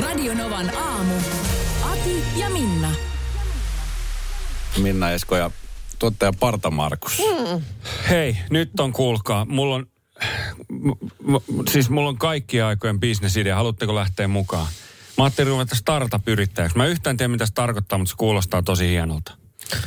Radio Novan aamu. Ati ja Minna. Minna Esko ja tuottaja Parta Markus. Mm. Hei, nyt on kuulkaa. Mulla on, m- m- siis mulla on kaikki aikojen bisnesidea. Haluatteko lähteä mukaan? Mä ajattelin ruveta startup-yrittäjäksi. Mä yhtään tiedä, mitä se tarkoittaa, mutta se kuulostaa tosi hienolta.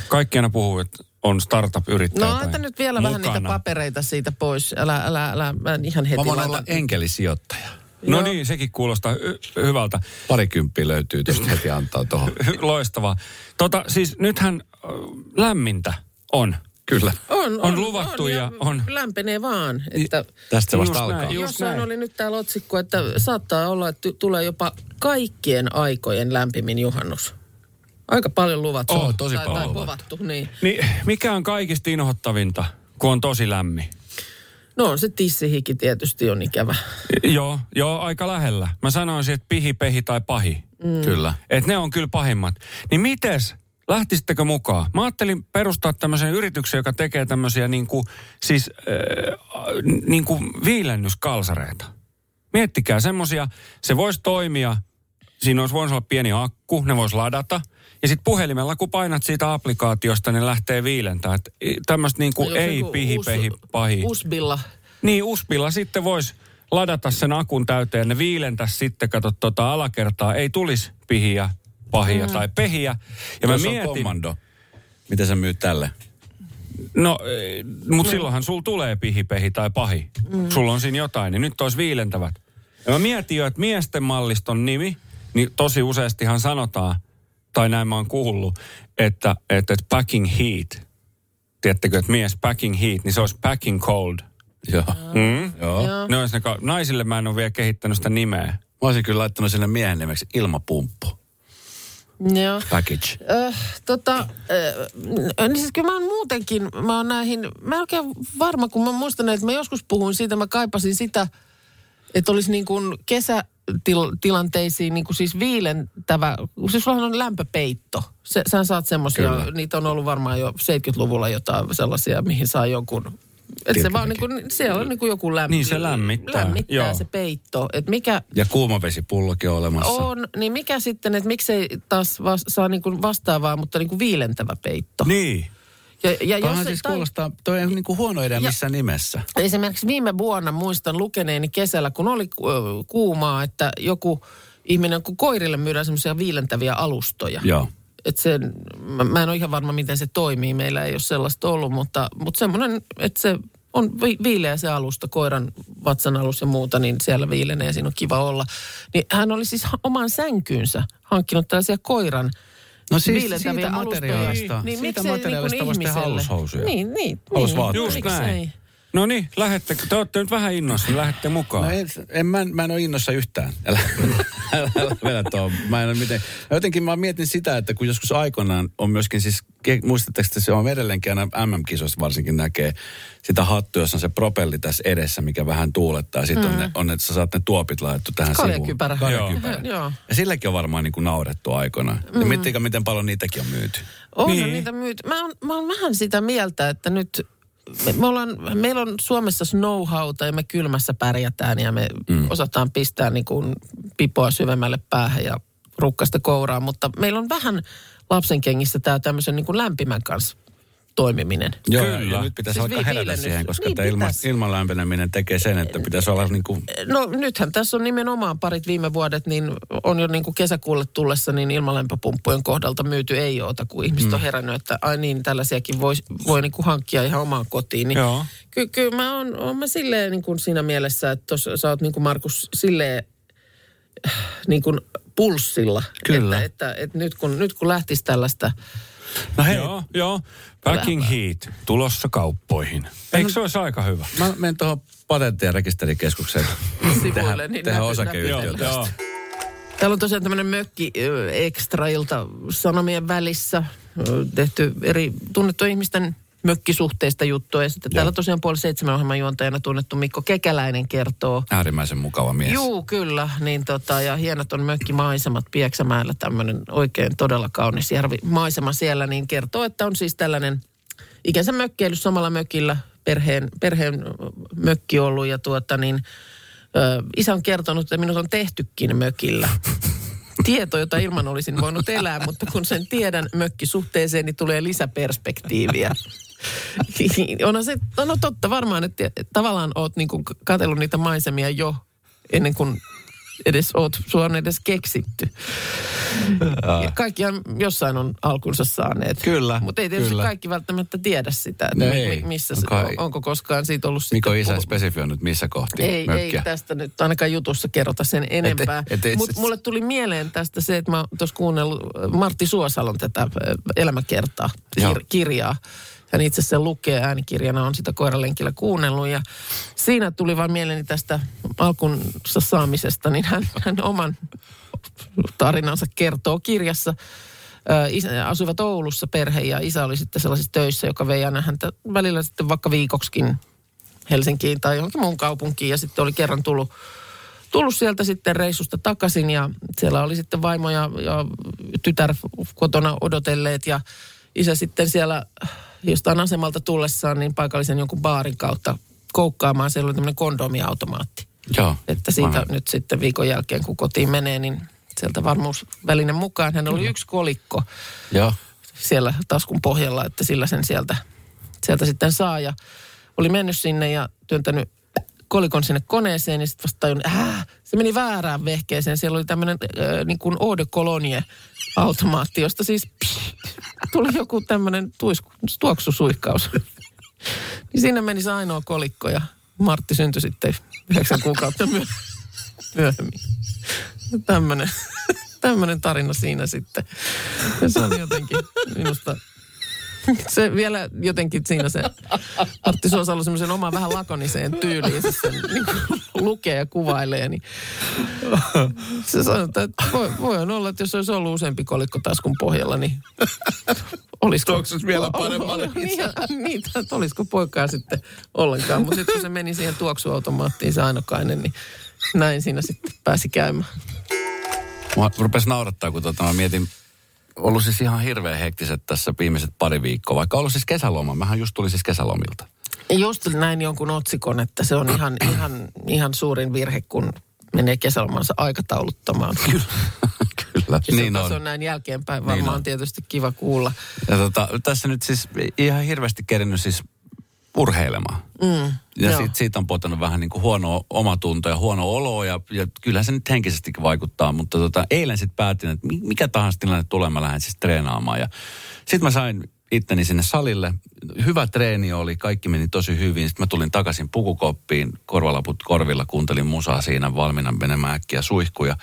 Kaikki aina puhuu, että on startup-yrittäjä. No anta nyt vielä vähän niitä mukana. papereita siitä pois. Älä, älä, älä, mä en ihan heti Mä voin olla enkelisijoittaja. No Joo. niin, sekin kuulostaa hy- hyvältä. Parikymppiä löytyy tuosta heti antaa tuohon. Loistavaa. Tota, siis nythän äh, lämmintä on. Kyllä. On, On luvattu ja on- Lämpenee vaan. Että Tästä se vasta Just alkaa. näin, jossain näin. oli nyt täällä otsikko, että saattaa olla, että tulee jopa kaikkien aikojen lämpimin juhannus. Aika paljon luvattu. Oh, tosi tai, paljon tai luvattu. povattu, niin. Niin, mikä on kaikista inhottavinta, kun on tosi lämmin? No on se tissihiki tietysti on ikävä. Joo, joo, aika lähellä. Mä sanoisin, että pihi, pehi tai pahi. Mm. Kyllä. Että ne on kyllä pahimmat. Niin mites, lähtisittekö mukaan? Mä ajattelin perustaa tämmöisen yrityksen, joka tekee tämmöisiä niin kuin, siis, äh, niin kuin viilennyskalsareita. Miettikää semmosia, se voisi toimia, siinä olisi voinut olla pieni akku, ne voisi ladata. Ja sitten puhelimella, kun painat siitä applikaatiosta, ne lähtee viilentämään. Tämmöistä niin kuin Jos ei joku pihi, us- pehi, pahi. Usbilla. Niin, USBilla sitten voisi ladata sen akun täyteen ja viilentää sitten, kato tota alakertaa, ei tulisi pihiä, pahia mm. tai pehiä. Ja mä Jos on mietin, kommando, miten sä myyt tälle? no, mutta silloinhan sul tulee pihi, pehi tai pahi. Mm. Sulla on siinä jotain, niin nyt olisi viilentävät. Ja mä mietin jo, että miesten malliston nimi, niin tosi useastihan sanotaan, tai näin mä oon kuullut, että, että, että packing heat. Tiedättekö, että mies packing heat, niin se olisi packing cold. Joo. Mm? Joo. Joo. Ne olisi ne, ka- naisille mä en ole vielä kehittänyt sitä nimeä. Mä olisin kyllä laittanut sinne miehen nimeksi ilmapumppu. Joo. Package. Öh, tota, äh, niin siis kyllä mä oon muutenkin, mä oon näihin, mä en oikein varma, kun mä muistan, että mä joskus puhuin siitä, mä kaipasin sitä, että olisi niin kuin kesätilanteisiin niin kuin siis viilentävä, siis sullahan on lämpöpeitto. Se, sä saat semmoisia, niitä on ollut varmaan jo 70-luvulla jotain sellaisia, mihin saa jonkun, että se vaan niin kuin, siellä on niin kuin joku lämmin. Niin, se lämmittää, Lämmittää joo. se peitto. Että mikä, Ja kuumavesipullokin on olemassa. on, niin mikä sitten, että miksei taas vas, saa niin kuin vastaavaa, mutta niin kuin viilentävä peitto. Niin. Ja, ja jos, siis tai, kuulostaa, toi ei ole niin kuin huono idea Ja- missään nimessä. esimerkiksi viime vuonna muistan lukeneeni kesällä, kun oli kuumaa, että joku ihminen, kun koirille myydään semmoisia viilentäviä alustoja. Joo. Et sen, mä, mä en ole ihan varma, miten se toimii. Meillä ei ole sellaista ollut, mutta, mutta semmoinen, että se on vi, viileä se alusta, koiran vatsan alus ja muuta, niin siellä viilenee ja siinä on kiva olla. Niin hän oli siis oman sänkyynsä hankkinut tällaisia koiran No siis viilentäviä siitä alustoja. materiaalista, Niin, siitä miksei materiaalista niin voisi tehdä alushousuja. Niin, niin. Alusvaatteita. Just niin, miksei? näin. No niin, lähettekö? Te olette nyt vähän innoissa, niin lähdette mukaan. No en, en, mä, en- mä en ole innossa yhtään. Älä, älä, älä vedä tuohon. Mä en ole miten. Jotenkin mä mietin sitä, että kun joskus aikoinaan on myöskin siis, muistatteko, että se on edelleenkin aina MM-kisoissa varsinkin näkee sitä hattua, jossa on se propelli tässä edessä, mikä vähän tuulettaa. Sitten on, ne, on, että sä saat ne tuopit laitettu tähän Kaljakypärä. sivuun. Kaljakypärä. Joo. Joo. Ja silläkin on varmaan niin kuin naurettu aikoinaan. Mm. Ja miettikää, miten paljon niitäkin on myyty. Onhan Niin. niitä myyty. Mä oon, mä oon vähän sitä mieltä, että nyt me, me ollaan, meillä on Suomessa know-howta ja me kylmässä pärjätään ja me mm. osataan pistää niin kuin pipoa syvemmälle päähän ja rukkasta kouraan, mutta meillä on vähän lapsenkengissä tämä tämmöisen niin kuin lämpimän kanssa toimiminen. Joo, Kyllä. ja nyt pitäisi Siis alkaa vi- herätä siihen, koska Niin tämä ilma, ilman lämpeneminen tekee sen, että pitäisi olla niin kuin... No nythän tässä on nimenomaan parit viime vuodet, niin on jo niin kuin kesäkuulle tullessa niin ilmalämpöpumppujen kohdalta myyty ei oota, kun ihmiset Mm. on herännyt, että ai niin, tällaisiakin voi, voi niin kuin hankkia ihan omaan kotiin. Niin Joo. Ky- kyllä mä oon, oon mä silleen niin kuin siinä mielessä, että tos, sä oot niin kuin Markus silleen äh, niin kuin pulssilla. Kyllä. Että, että, että nyt, kun, nyt kun lähtisi tällaista, No hei, Joo, joo. Packing Heat tulossa kauppoihin. Eikö se olisi aika hyvä? mä menen tuohon patentti- ja rekisterikeskukseen. Tehdään, niin näkyy- osakeyhtiö tästä. joo. Täällä on tosiaan tämmöinen mökki ekstra-ilta Sanomien välissä tehty eri tunnettujen ihmisten mökkisuhteista juttua. Ja sitten täällä tosiaan puoli seitsemän ohjelman juontajana tunnettu Mikko Kekäläinen kertoo. Äärimmäisen mukava mies. Juu, kyllä. Niin tota, ja hienot on mökkimaisemat Pieksämäellä, tämmöinen oikein todella kaunis järvimaisema siellä, niin kertoo, että on siis tällainen ikänsä mökkeily samalla mökillä, perheen, perheen mökki ollut ja tuota niin, ö, isä on kertonut, että minut on tehtykin mökillä. Tieto, jota ilman olisin voinut elää, mutta kun sen tiedän mökkisuhteeseen, niin tulee lisäperspektiiviä. Onhan se, no totta varmaan, että tavallaan oot niin kuin katsellut niitä maisemia jo ennen kuin edes oot, sua on edes keksitty. Ja kaikkihan jossain on alkunsa saaneet. Kyllä, Mutta ei tietysti kyllä. kaikki välttämättä tiedä sitä, että No mi- missä se, Onko- onko koskaan siitä ollut sitten isä spesifioinut missä kohti ei, ei tästä nyt ainakaan jutussa kerrota sen enempää. Mutta mulle tuli mieleen tästä se, että mä oon tuossa kuunnellut äh, Martti Suosalon tätä äh, elämäkertaa, kir- kirjaa. Hän itse sen lukee äänikirjana, on sitä koiralenkillä kuunnellut. Ja siinä tuli vaan mieleeni tästä alkunsa saamisesta, niin hän, hän oman tarinansa kertoo kirjassa. Isä, asuivat Oulussa perhe ja isä oli sitten sellaisissa töissä, joka vei aina häntä välillä sitten vaikka viikoksikin Helsinkiin tai johonkin muun kaupunkiin. Ja sitten oli kerran tullut, tullut sieltä sitten reissusta takaisin ja siellä oli sitten vaimo ja, ja tytär kotona odotelleet ja isä sitten siellä jostain asemalta tullessaan niin paikallisen jonkun baarin kautta koukkaamaan. Siellä oli tämmöinen kondomiautomaatti. Joo. Että siitä Aivan. nyt sitten viikon jälkeen, kun kotiin menee, niin sieltä varmuusvälinen mukaan. Hän oli yksi kolikko Joo. siellä taskun pohjalla, että sillä sen sieltä, sieltä sitten saa. Ja oli mennyt sinne ja työntänyt kolikon sinne koneeseen, niin sitten vasta tajunnut, äh, se meni väärään vehkeeseen. Siellä oli tämmöinen äh, niin kuin eau de cologne automaatti, josta siis psh, tuli joku tämmöinen tuoksusuihkaus. niin sinne meni se ainoa kolikko ja Martti syntyi sitten yhdeksän kuukautta myö- myöhemmin. Tämmöinen tarina siinä sitten. Ja se oli jotenkin minusta se vielä jotenkin siinä se Artti Suosalo semmoisen oman vähän lakoniseen tyyliin se sen niin kuin lukee ja kuvailee. Niin se sanoo, että voi, voi olla, että jos olisi ollut useampi kolikko taskun pohjalla, niin olisiko... Tuoksuisi vielä paremmalle. niin, niin, että olisiko poikaa sitten ollenkaan. Mutta sitten kun se meni siihen tuoksuautomaattiin se ainokainen, niin näin siinä sitten pääsi käymään. Mä rupesi naurattaa, kun tota, mä mietin, ollut siis ihan hirveän hektiset tässä viimeiset pari viikkoa, vaikka ollut siis kesäloma. Mähän just tulin siis kesälomilta. Just näin jonkun otsikon, että se on ihan, ihan, ihan suurin virhe, kun menee kesälomansa aikatauluttamaan. Kyllä. Kyllä, Ja niin se, on. se on näin jälkeenpäin Niin varmaan on. tietysti kiva kuulla. Ja tota, tässä nyt siis ihan hirveästi kerinyt siis urheilemaan. Mm, Ja joo. siitä, siitä on potanut vähän niin kuin huono omatunto ja huono olo ja, ja kyllähän se nyt henkisestikin vaikuttaa. Mutta tota, eilen sitten päätin, että mi- mikä tahansa tilanne tulee, mä lähden siis treenaamaan. Ja sitten mä sain itteni sinne salille. Hyvä treeni oli, kaikki meni tosi hyvin. Sitten mä tulin takaisin pukukoppiin, korvalaput korvilla, kuuntelin musaa siinä valmiina menemään äkkiä suihkuja.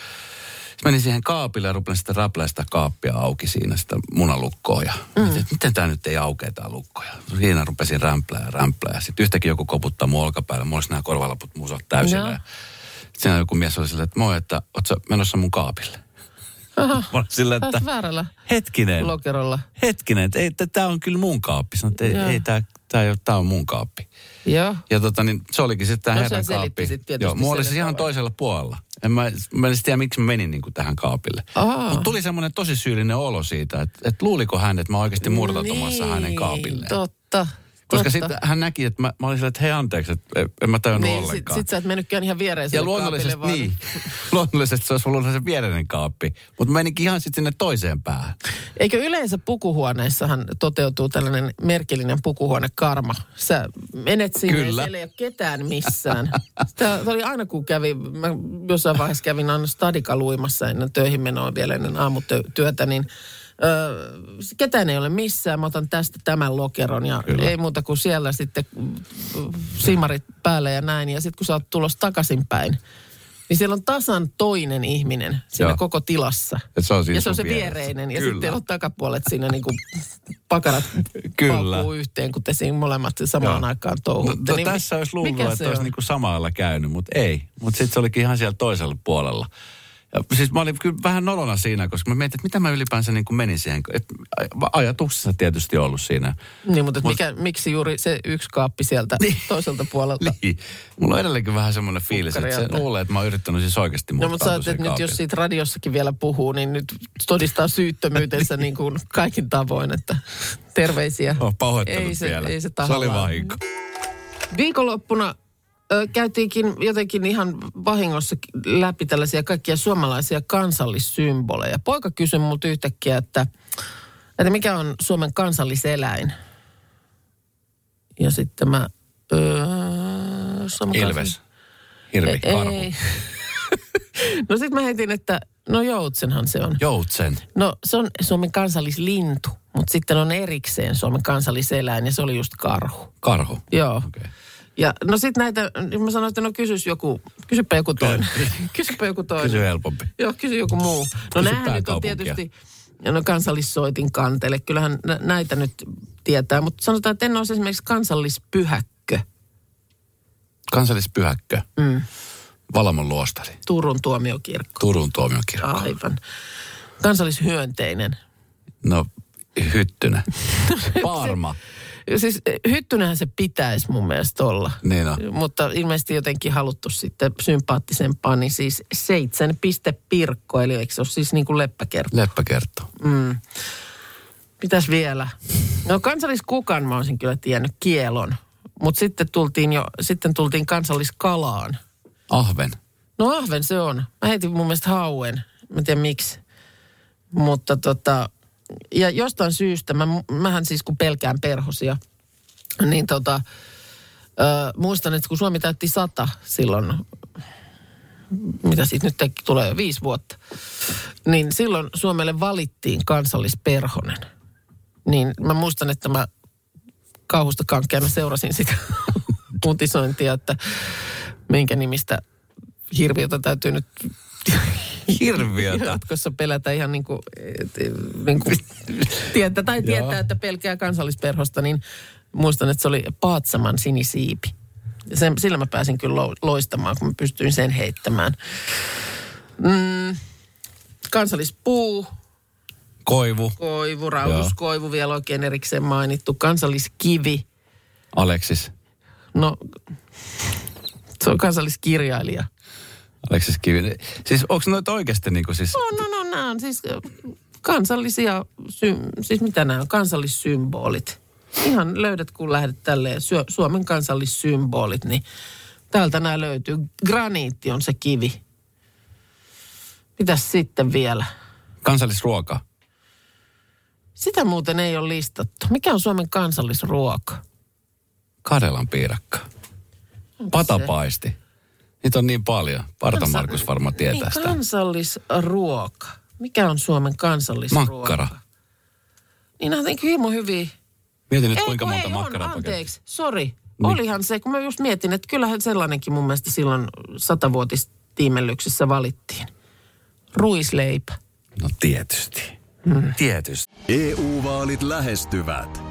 Sitten menin siihen kaapille ja rupesin sitten sitä kaappia auki siinä sitä munalukkoa. Ja mm. että miten tämä nyt ei aukea tämä lukko. Ja siinä rupesin rämplää ja rämplää. Ja sitten yhtäkkiä joku koputtaa mun olkapäälle. Mulla olisi nämä korvalaput musat täysillä. Ja siinä joku mies oli silleen, että moi, että oot sä menossa mun kaapille? Aha, Mä silleen, että väärällä hetkinen, lokerolla. hetkinen, että ei, tämä on kyllä mun kaappi. Sanoin, että Joo. ei, ei tämä tää, tää on mun kaappi. Joo. Ja tota, niin, se olikin sitten tämä No, herran se kaappi. sit Joo, mulla oli siis ihan toisella puolella. En mä, mä en tiedä, miksi mä menin niin kuin tähän kaapille. Aa. Mutta tuli semmoinen tosi syyllinen olo siitä, että, että luuliko hän, että mä oikeasti murtautumassa niin, hänen kaapilleen. Totta. Koska sitten hän näki, että mä, mä olin silleen, että hei anteeksi, että en- mä tajunnut Niin, ollenkaan. sit sä et mennytkään ihan viereiselle ja luonnollisesti, kaapille, vaan- niin, luonnollisesti se olisi ollut se viereinen kaappi. Mutta menikin ihan sitten sinne toiseen päähän. Eikö yleensä pukuhuoneissahan toteutuu tällainen merkillinen pukuhuonekarma? Sä menet sinne Kyllä. ja siellä ei ole ketään missään. Tämä oli aina kun kävin, mä jossain vaiheessa kävin aina stadikaluimassa ennen töihin menoa vielä ennen aamutyötä, niin Öö, ketään ei ole missään, mä otan tästä tämän lokeron ja Kyllä. ei muuta kuin siellä sitten mm, simarit päälle ja näin. Ja sitten kun sä oot tulossa takaisinpäin, niin siellä on tasan toinen ihminen siinä Joo. koko tilassa. Et se on siinä ja se on se vieressä. viereinen. Ja Kyllä. sitten teillä on takapuolet siinä niin kuin pakarat Kyllä. yhteen, kun te siinä molemmat samaan Joo. aikaan No, touhutte. no, Niin tässä olisi luullut, että olisi on? niinku samalla käynyt, mutta ei. Mutta sitten se olikin ihan siellä toisella puolella. Ja siis mä olin kyllä vähän nolona siinä, koska mä mietin, että mitä mä ylipäänsä niin kuin menin siihen. Et ajatuksessa tietysti ollut siinä. Niin, mutta Mut, mikä, miksi juuri se yksi kaappi sieltä niin. toiselta puolelta? Niin. Mulla on edelleenkin vähän semmoinen fiilis, että se luulee, että mä oon yrittänyt siis oikeasti No mutta sä että nyt jos siitä radiossakin vielä puhuu, niin nyt todistaa syyttömyytensä niin kuin kaikin tavoin, että terveisiä. Oh, pahoittelut ei se, vielä. Ei se, se oli vahinko. Viikonloppuna ö, käytiinkin jotenkin ihan vahingossa läpi tällaisia kaikkia suomalaisia kansallissymboleja. Poika kysyi multa yhtäkkiä, että, että mikä on Suomen kansalliseläin? Ja sitten mä... Öö, Ilves. Hirvi, karhu. Ei. no sitten mä heitin, että no joutsenhan se on. Joutsen. No se on Suomen kansallislintu, mutta sitten on erikseen Suomen kansalliseläin ja se oli just karhu. Karhu? Joo. Okay. Ja no sitten näitä, mä sanoin, että no kysys joku, kysypä joku toinen. kysypä joku toinen. Kysy helpompi. Joo, kysy joku muu. No nämä nyt on tietysti, no kansallissoitin kantele. Kyllähän näitä nyt tietää, mutta sanotaan, että en ole esimerkiksi kansallispyhäkkö. Kansallispyhäkkö? Mm. Valamon luostari. Turun tuomiokirkko. Turun tuomiokirkko. Aivan. Kansallishyönteinen. No, hyttynen. Paarma. Siis eh, hyttynähän se pitäisi mun mielestä olla. Niin on. Mutta ilmeisesti jotenkin haluttu sitten sympaattisempaa, niin siis seitsemän piste pirkko, eli eikö se ole siis niin kuin leppäkertto? Leppäkertto. Mm. Pitäisi vielä. No kansalliskukan mä olisin kyllä tiennyt kielon. Mutta sitten tultiin jo, sitten tultiin kansalliskalaan. Ahven. No ahven se on. Mä heitin mun mielestä hauen. Mä en tiedä miksi. Mutta tota, ja jostain syystä, mä, mähän siis kun pelkään perhosia, niin tota, ö, muistan, että kun Suomi täytti sata silloin, mitä siitä nyt tulee jo viisi vuotta, niin silloin Suomelle valittiin kansallisperhonen. Niin mä muistan, että mä kauhusta kankkeena seurasin sitä uutisointia, että minkä nimistä hirviötä täytyy nyt Hirviötä. Jatkossa pelätä ihan niin kuin, niin kuin tietää, tai tietää, että pelkää kansallisperhosta, niin muistan, että se oli Paatsaman sinisiipi. Sen, sillä mä pääsin kyllä loistamaan, kun mä pystyin sen heittämään. Mm, kansallispuu. Koivu. Koivu, rauduskoivu vielä oikein erikseen mainittu. Kansalliskivi. Aleksis. No, se on kansalliskirjailija. Aleksis Kivi. Siis onko noita oikeasti niin kuin siis... No, no, no, nämä on siis kansallisia, sy- siis mitä nämä on, kansallissymbolit. Ihan löydät, kun lähdet tälleen Suomen kansallissymbolit, niin täältä nämä löytyy. Graniitti on se kivi. Mitäs sitten vielä? Kansallisruoka. Sitä muuten ei ole listattu. Mikä on Suomen kansallisruoka? Kadelan piirakka. Patapaisti. Niitä on niin paljon. Parta Kansa- Markus varmaan tietää niin, sitä. kansallisruoka. Mikä on Suomen kansallisruoka? Makkara. Niin on jotenkin hirmu hyviä. Mietin nyt, ei, kuinka monta makkaraa Anteeksi, sori. Niin. Olihan se, kun mä just mietin, että kyllähän sellainenkin mun mielestä silloin satavuotistiimellyksessä valittiin. Ruisleipä. No tietysti. Hmm. Tietysti. EU-vaalit lähestyvät.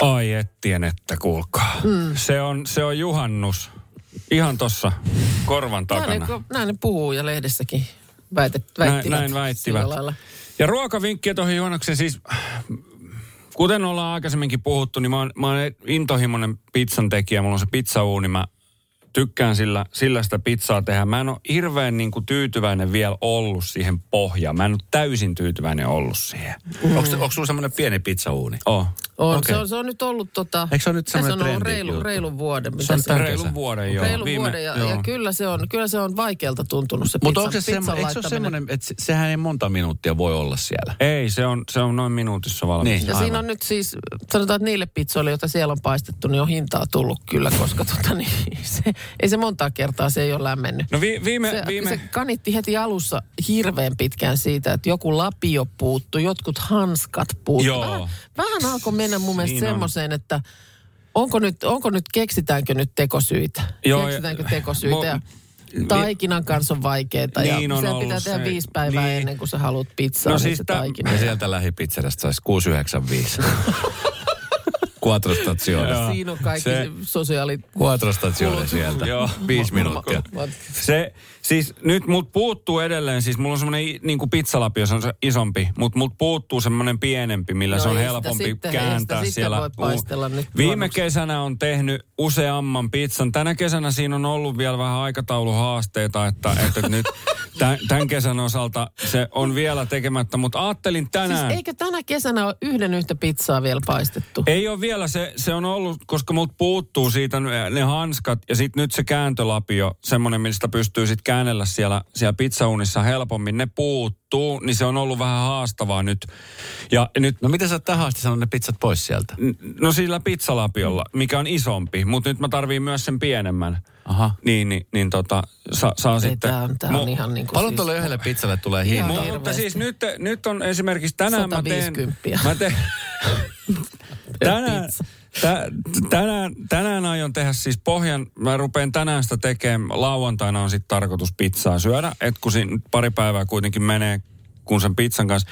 Ai ettien, että kuulkaa. Mm. Se, on, se on juhannus. Ihan tossa korvan takana. Näin, näin ne puhuu ja lehdessäkin väitet, väittivät. Näin, näin väittivät. Ja ruokavinkkiä tuohon juhannukseen siis, kuten ollaan aikaisemminkin puhuttu, niin mä oon, mä oon intohimoinen pizzan tekijä. Mulla on se pizzauuni, mä tykkään sillä, sillä sitä pizzaa tehdä. Mä en ole hirveän niin kuin tyytyväinen vielä ollut siihen pohjaan. Mä en ole täysin tyytyväinen ollut siihen. Onko, onko sulla semmoinen pieni pizzauuni? Oh. On, Okei. se, on, se on nyt ollut tota... Eikö se ole nyt se on ollut trendi reilu, reilun vuoden. Se Mitä on se tämän on? kesän. Reilun vuoden joo. Reilun vuoden ja, joo. ja kyllä, se on, kyllä se on vaikealta tuntunut se Mutta onko se, semmo, eikö se ole semmoinen, että se- sehän ei monta minuuttia voi olla siellä? Ei, se on, se on noin minuutissa valmis. Niin. Ja Aivan. siinä on nyt siis, sanotaan, että niille pizzoille, joita siellä on paistettu, niin on hintaa tullut kyllä, koska tota, niin, se, ei se montaa kertaa se ei ole lämmennyt. No vi, viime, Se, viime, se kanitti heti alussa hirveän pitkään siitä, että joku lapio puuttu, jotkut hanskat puuttu. Joo. Vähän, vähän alkoi mennä mun mielestä Niin on. semmoiseen, että onko nyt, onko nyt, keksitäänkö nyt tekosyitä? Joo, keksitäänkö ja- tekosyitä? mo- Ja taikinan kanssa on vaikeeta Niin ja on se ollut pitää tehdä se. viisi päivää Niin. ennen kuin sä haluat pizzaa, No niin siis se taikina. Ja sieltä lähipizzeriasta saisi 695. Quattro stazione. Siinä on kaikki Se- sosiaali... Quattro stazione sieltä. Joo. Viisi minuuttia. Se, siis nyt mut puuttuu edelleen, siis mulla on semmoinen niin kuin pizzalapio, se on se isompi, mutta mut puuttuu semmoinen pienempi, millä No se on sitä helpompi sitten- sitä kääntää sitten siellä. voi paistella nyt Viime juhannuksena. kesänä on tehnyt useamman pizzan. Tänä kesänä siinä on ollut vielä vähän aikatauluhaasteita, että, että nyt tämän, tämän kesän osalta se on vielä tekemättä, mutta ajattelin tänään... Siis eikö tänä kesänä ole yhden yhtä pizzaa vielä paistettu? Ei ole vielä, se, se on ollut, koska multa puuttuu siitä ne hanskat ja sitten nyt se kääntölapio, semmoinen, mistä pystyy sitten käännellä siellä, siellä pizzaunissa helpommin, ne puuttuu, niin se on ollut vähän haastavaa nyt. Ja nyt, No miten sä tähän asti sanonut ne pizzat pois sieltä? no sillä pizzalapiolla, mikä on isompi, mutta nyt mä tarviin myös sen pienemmän. Aha. Niin, niin, niin tota, sa, saa Ei, sitten... tää on, tää on Mu- ihan niin kuin Paljon siis, tuolle yhdelle pizzalle tulee Ihan hinta? Mu- hirveästi. mutta siis nyt, nyt on esimerkiksi tänään mä teen... 150. Mä teen tänään, tä, tänään, tänään aion tehdä siis pohjan, mä rupean tänään sitä tekemään, lauantaina on sitten tarkoitus pizzaa syödä, että kun siinä pari päivää kuitenkin menee kun sen pizzan kanssa,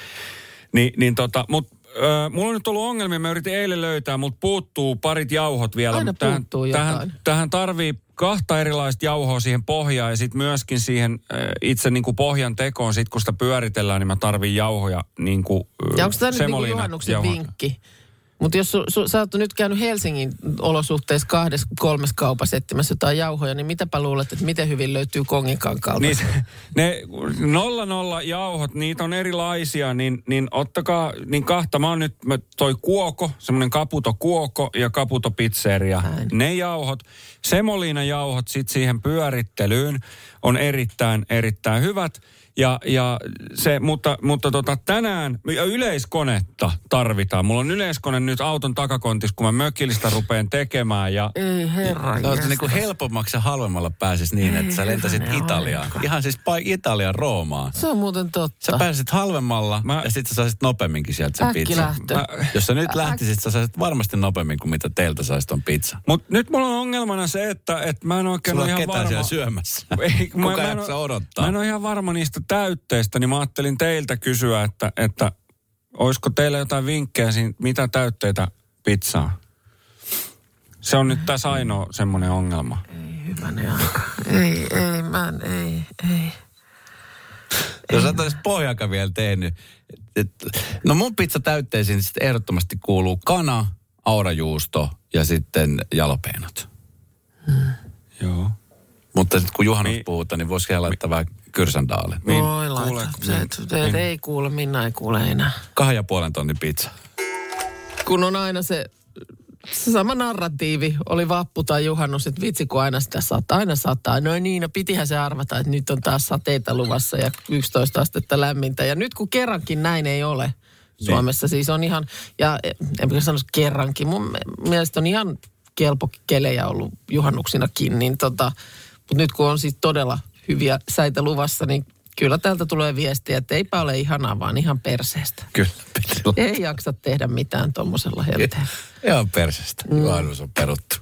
niin, niin tota, mut Öö, mulla on nyt ollut ongelmia, mä yritin eilen löytää, mutta puuttuu parit jauhot vielä. Aina tähän, puuttuu tähän, tähän tarvii kahta erilaista jauhoa siihen pohjaan ja sitten myöskin siihen äh, itse niin kuin pohjan tekoon, sit kun sitä pyöritellään, niin mä tarviin jauhoja niin kuin Ja onko tämä nyt niinku juhannuksen vinkki? Mutta jos su, su, sä oot nyt käynyt Helsingin olosuhteissa kahdessa, kolmessa kaupassa etsimässä jotain jauhoja, niin mitäpä luulet, että miten hyvin löytyy konginkankaalta? Niin, ne nolla nolla jauhot, niitä on erilaisia, niin, niin ottakaa, niin kahta, mä oon nyt mä, toi kuoko, semmoinen kaputo kuoko ja kaputo pizzeria. Näin. Ne jauhot, semolina jauhot sit siihen pyörittelyyn on erittäin, erittäin hyvät. Ja, ja se, mutta, mutta tota, tänään yleiskonetta tarvitaan. Mulla on yleiskone nyt auton takakontissa, kun mä mökillistä rupean tekemään. Ja Ei herra. No, niin kuin helpommaksi ja halvemmalla pääsis niin, että sä lentäisit Italiaan. Ihan siis paik- Italian Roomaan. Se on muuten totta. Sä pääsisit halvemmalla Mä- ja sitten sä saisit nopeamminkin sieltä sen Äkki lähtö. Mä- Jos sä nyt lähtisit, sä saisit varmasti nopeammin kuin mitä teiltä saisit ton pizza. Mutta nyt mulla on ongelmana se, että, että mä en oikein Sulla ole on ihan ketään varma. siellä syömässä. Ei, Kuka mä, mä, en odottaa? Mä en ole ihan varma niistä täytteistä, niin mä ajattelin teiltä kysyä, että, että olisiko teillä jotain vinkkejä siinä, mitä täytteitä pizzaa? Se on nyt tässä ainoa semmoinen ongelma. Hyvänen aika. Ei, ei, mä en, ei, ei. Jos sä oot pohjaka vielä tehnyt. Et, no mun pizza täytteisiin sitten ehdottomasti kuuluu kana, aurajuusto ja sitten jalapeenot. Joo. Mutta sitten kun juhannus Niin. puhutaan, niin voisi laittaa vähän kyrsandaalle. Niin, Voi kuule, Se, niin, se, niin. ei kuule, minä ei kuule enää. Kahden ja puolen tonnin pizza. Kun on aina se, se sama narratiivi, oli vappu tai juhannus, että vitsi kun aina sitä sataa, aina sataa. No niin, no pitihän se arvata, että nyt on taas sateita luvassa ja 11 astetta lämmintä. Ja nyt kun kerrankin näin ei ole Suomessa, siis on ihan, ja en mä sanoisi kerrankin, mun mielestä on ihan kelpo kelejä ollut juhannuksinakin, niin tota, mutta nyt kun on siis todella hyviä säitä luvassa, niin kyllä täältä tulee viestiä, että eipä ole ihanaa, vaan ihan perseestä. Kyllä. olla. Ei jaksa tehdä mitään tuommoisella helteellä. Ihan persestä. Juhannus on peruttu.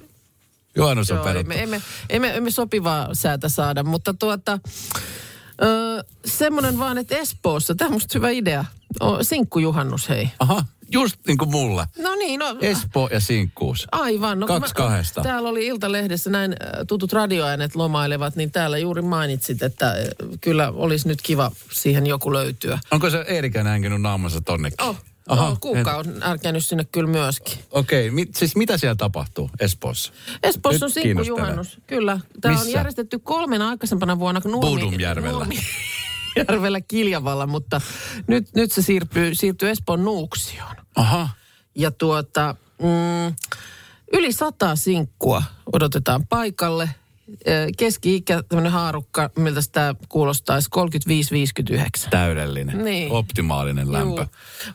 Juhannus on Joo, peruttu. emme, emme, emme, emme sopivaa säätä saada, mutta tuota, semmoinen vaan, että Espoossa, tämä on musta hyvä idea, o, sinkkujuhannus hei. Aha, just niin kuin mulle. No niin, no Espoo ja sinkkuus. aivan. No, Kaksi kahdesta. Täällä oli Iltalehdessä näin äh, tutut radioäänet lomailevat, niin täällä juuri mainitsit, että äh, kyllä olisi nyt kiva siihen joku löytyä. Onko se Eerikän hänkinyt naamansa tonnekin? Oh, Aha, Aha, Kuukka on ärkenyt sinne kyllä myöskin. Okei, okay, mit, siis mitä siellä tapahtuu Espoossa? Espoossa on sinkkujuhannus, kyllä. Tämä on Missä? järjestetty kolmena aikaisempana vuonna Nuomi, Boudumjärvellä. järvellä Kiljavalla, mutta nyt, nyt se siirtyy, siirtyy Espoon Nuuksioon. Aha. Ja tuota, mm, yli sata sinkkua odotetaan paikalle. Keski-ikä, tämmöinen haarukka, miltä tämä kuulostaisi, 35-59. Täydellinen. Niin. Optimaalinen lämpö. Juu.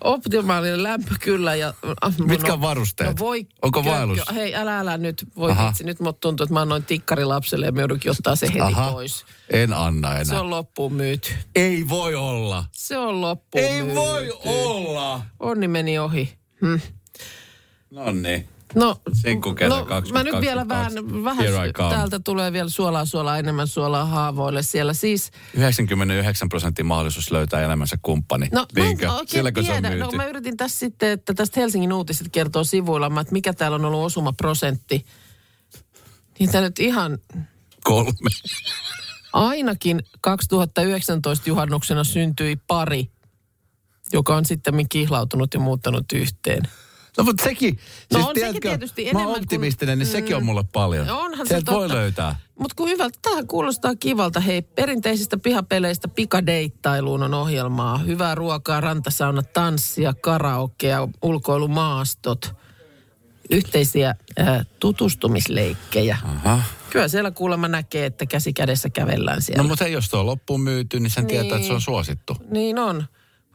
Optimaalinen lämpö kyllä. Ja, ah, Mitkä on varusteet? No voi, Onko vaellus? Hei, älä, älä nyt. Voi Aha. vitsi, nyt mut tuntuu, että mä annoin tikkari lapselle ja me joudunkin ottaa se heti Aha. pois. En anna enää. Se on loppuun myyty. Ei voi olla. Se on loppuun Ei myyty. voi olla. Onni meni ohi. Hm. No niin. No, Sinkkukesä no 2022. mä nyt vielä vähän, vähän täältä tulee vielä suolaa, suolaa, enemmän suolaa haavoille siellä. Siis, 99 prosentin mahdollisuus löytää elämänsä kumppani. no mä Niinkö? en oikein Silläkö tiedä. No mä yritin tässä sitten, että tästä Helsingin uutiset kertoo sivuilla, että mikä täällä on ollut osumaprosentti. Niin nyt ihan Kolme. ainakin 2019 juhannuksena syntyi pari, joka on sitten kihlautunut ja muuttanut yhteen. No mutta sekin, No siis on sekin tiedätkö, tietysti mä enemmän oon kuin- optimistinen, niin sekin on mulle paljon. No onhan se Sieltä voi totta. löytää. Mutta kun hyvältä, tämähän kuulostaa kivalta. Hei, perinteisistä pihapeleistä pikadeittailuun on ohjelmaa. Hyvää ruokaa, rantasauna, tanssia, karaokea, ulkoilumaastot, yhteisiä ää, tutustumisleikkejä. Aha. Kyllä siellä kuulemma näkee, että käsi kädessä kävellään siellä. No mutta hei, jos tuo on loppuun myyty, niin sen Niin. tietää, että se on suosittu. Niin on.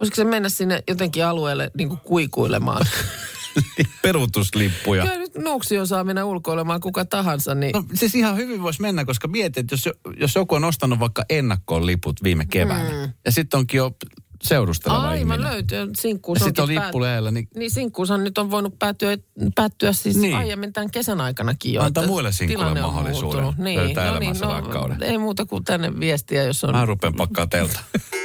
Voisiko se mennä sinne jotenkin alueelle niin kuin kuikuilemaan? Peruutuslippuja. Kyllä nyt Nuuksio saa mennä ulkoilemaan kuka tahansa, niin No siis ihan hyvin voisi mennä, koska mietit, että jos, jos joku on ostanut vaikka ennakkoon liput viime keväänä, mm. ja sitten onkin jo seurusteleva aivan ihminen. löytyy. Sinkkuus Ja sitten on lippu lähellä, niin Niin sinkkuushan nyt on voinut päättyä, päättyä siis Niin. aiemmin tämän kesän aikanakin jo. Antaa muille sinkkuille mahdollisuuden. Niin. löytää no niin, no, rakkauden. Ei muuta kuin tänne viestiä, jos on... mä rupean pakkaa telta.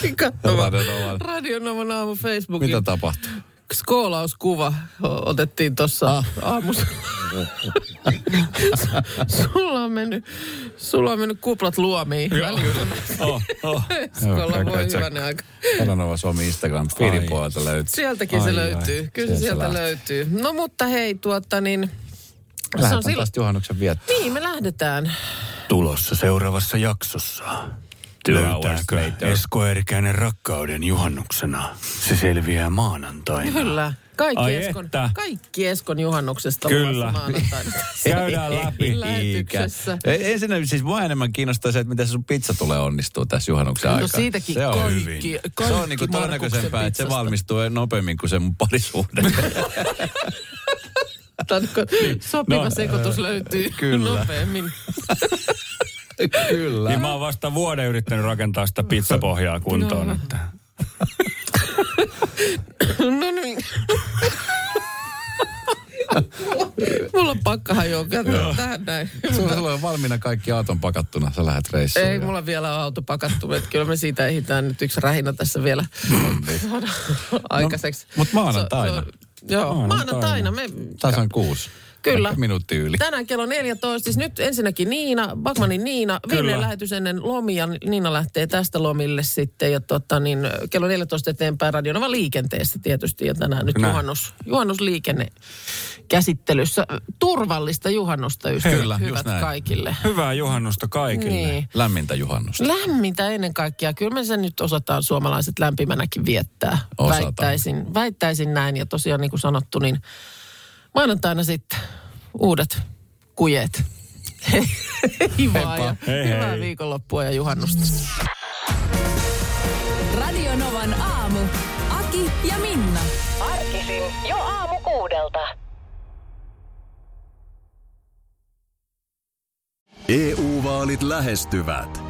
Tuli katsomaan. Radio Novan. Radio Novan aamu Facebookin. Mitä tapahtuu? Skoolauskuva otettiin tuossa ah. aamussa. sulla on mennyt, sulla on mennyt kuplat luomiin. Oh, oh. Eskolla Joo, voi hyvänen aika. Sanonova Suomi Instagram feedin puolelta löytyy. Sieltäkin se Ai, löytyy. ai. Kyllä se Sieltä sieltä löytyy. No mutta hei, tuota niin... Se on Lähdetään tästä juhannuksen viettoon. Niin, me lähdetään. Tulossa seuraavassa jaksossa. Löytääkö Esko Eerikäinen rakkauden juhannuksena? Se selviää maanantaina. Kyllä. Kaikki, Ai Eskon, että. kaikki Eskon juhannuksesta Kyllä. Käydään läpi. Lähetyksessä. Ei- Ensinnä siis mua enemmän kiinnostaa se, että miten se sun pizza tulee onnistua tässä juhannuksen No aikana. siitäkin se on kaikki, hyvin. kaikki se on niinku todennäköisempää, että se valmistuu nopeammin kuin se mun parisuhde. Tanko, sopiva No, sekoitus löytyy kyllä. nopeammin. Kyllä. Niin mä oon vasta vuoden yrittänyt rakentaa sitä pizzapohjaa kuntoon. No. Että. No niin. Mulla on pakka hajoa. Tähän näin. Sulla, sulla on valmiina kaikki aaton pakattuna, sä lähdet reissuun. Ei mulla vielä ole auto pakattu, että kyllä me siitä ehditään nyt yksi rähinä tässä vielä saada aikaiseksi. No, mut maanantaina. Se- se- Joo, maanantaina. Me, Tasan kuusi. Kyllä. Minuutti yli. Tänään kello 14. Siis nyt ensinnäkin Niina, Bakmanin Niina. Viimeinen lähetys ennen lomia. Niina lähtee tästä lomille sitten. Ja tota, niin, kello 14 eteenpäin Radionova liikenteessä tietysti. Ja tänään nyt Näin. juhannus, juhannusliikenne käsittelyssä. Turvallista juhannusta ystävät. Kyllä, hyvät kaikille. Hyvää juhannusta kaikille. Niin. Lämmintä juhannusta. Lämmintä ennen kaikkea. Kyllä me sen nyt osataan suomalaiset lämpimänäkin viettää. Osataan. Väittäisin, väittäisin näin. Ja tosiaan niin kuin sanottu, niin maanantaina sitten uudet kujeet. Hei, hei vaan ja Hei, hyvää hei. viikonloppua ja juhannusta. Radio Novan aamu. Aki ja Minna. Arkisin jo aamu kuudelta. EU-vaalit lähestyvät.